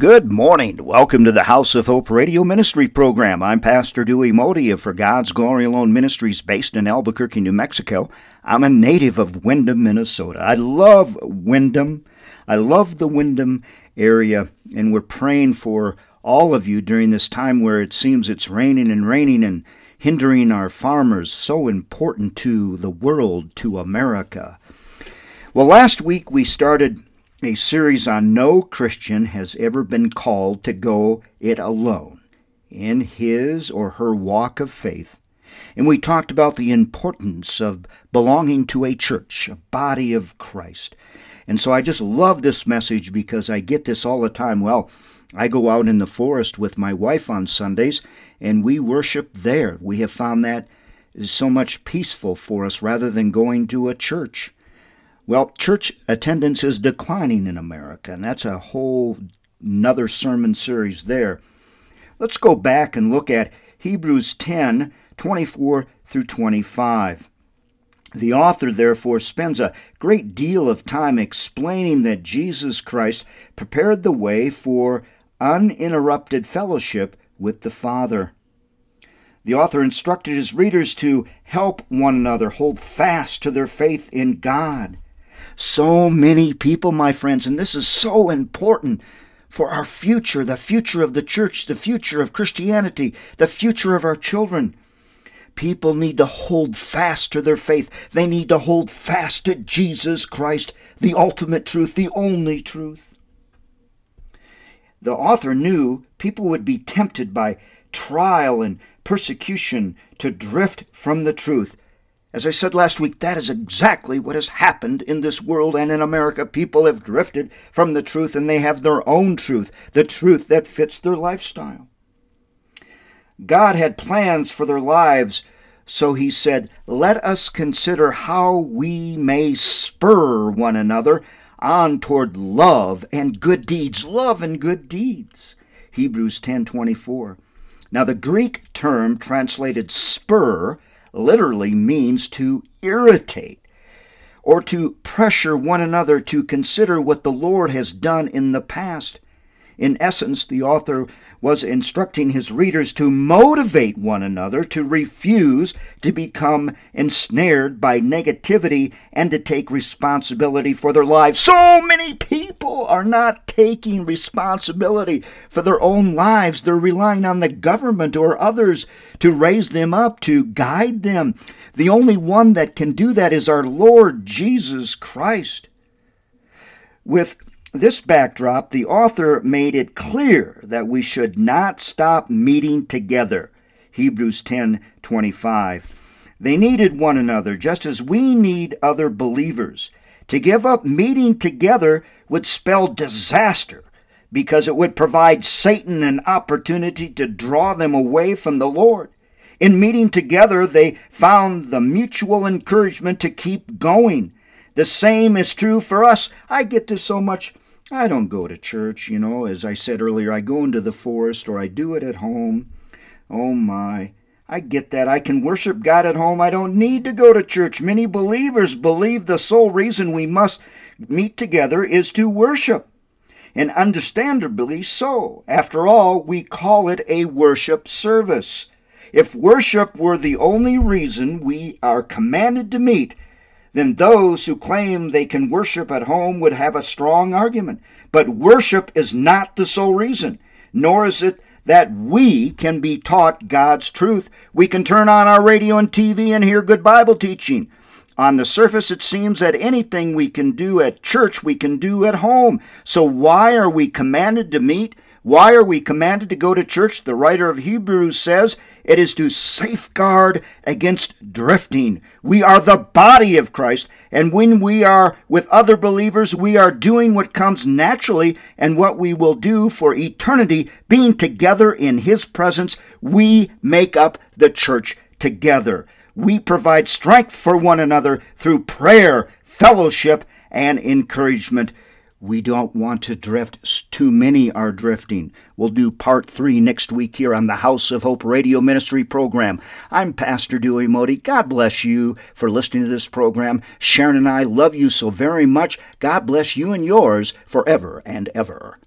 Good morning. Welcome to the House of Hope Radio Ministry Program. I'm Pastor Dewey Modi of For God's Glory Alone Ministries based in Albuquerque, New Mexico. I'm a native of Windom, Minnesota. I love Windom. I love the Windom area, and we're praying for all of you during this time where it seems it's raining and raining and hindering our farmers, so important to the world, to America. Well, last week we started a series on no Christian has ever been called to go it alone in his or her walk of faith. And we talked about the importance of belonging to a church, a body of Christ. And so I just love this message because I get this all the time. Well, I go out in the forest with my wife on Sundays and we worship there. We have found that is so much peaceful for us rather than going to a church. Well, church attendance is declining in America, and that's a whole another sermon series there. Let's go back and look at Hebrews 10 24 through 25. The author, therefore, spends a great deal of time explaining that Jesus Christ prepared the way for uninterrupted fellowship with the Father. The author instructed his readers to help one another hold fast to their faith in God so many people, my friends, and this is so important for our future, the future of the church, the future of Christianity, the future of our children. People need to hold fast to their faith. They need to hold fast to Jesus Christ, the ultimate truth, the only truth. The author knew people would be tempted by trial and persecution to drift from the truth. As I said last week, that is exactly what has happened in this world and in America. People have drifted from the truth and they have their own truth, the truth that fits their lifestyle. God had plans for their lives, so he said, Let us consider how we may spur one another on toward love and good deeds. Love and good deeds. Hebrews 10:24. Now the Greek term translated spur literally means to irritate or to pressure one another to consider what the Lord has done in the past. In essence, the author was instructing his readers to motivate one another to refuse to become ensnared by negativity and to take responsibility for their lives. So many people are not taking responsibility for their own lives. They're relying on the government or others to raise them up, to guide them. The only one that can do that is our Lord Jesus Christ. With this backdrop, the author made it clear that we should not stop meeting together. Hebrews 10:25. They needed one another just as we need other believers. To give up meeting together would spell disaster because it would provide Satan an opportunity to draw them away from the Lord. In meeting together, they found the mutual encouragement to keep going. The same is true for us. I get this so much I don't go to church, you know, as I said earlier, I go into the forest or I do it at home. Oh my. I get that. I can worship God at home. I don't need to go to church. Many believers believe the sole reason we must meet together is to worship. And understandably so. After all, we call it a worship service. If worship were the only reason we are commanded to meet, then those who claim they can worship at home would have a strong argument. But worship is not the sole reason, nor is it that we can be taught God's truth. We can turn on our radio and TV and hear good Bible teaching. On the surface, it seems that anything we can do at church, we can do at home. So, why are we commanded to meet? Why are we commanded to go to church? The writer of Hebrews says it is to safeguard against drifting. We are the body of Christ, and when we are with other believers, we are doing what comes naturally and what we will do for eternity, being together in His presence. We make up the church together. We provide strength for one another through prayer, fellowship, and encouragement. We don't want to drift. Too many are drifting. We'll do part three next week here on the House of Hope Radio Ministry program. I'm Pastor Dewey Modi. God bless you for listening to this program. Sharon and I love you so very much. God bless you and yours forever and ever.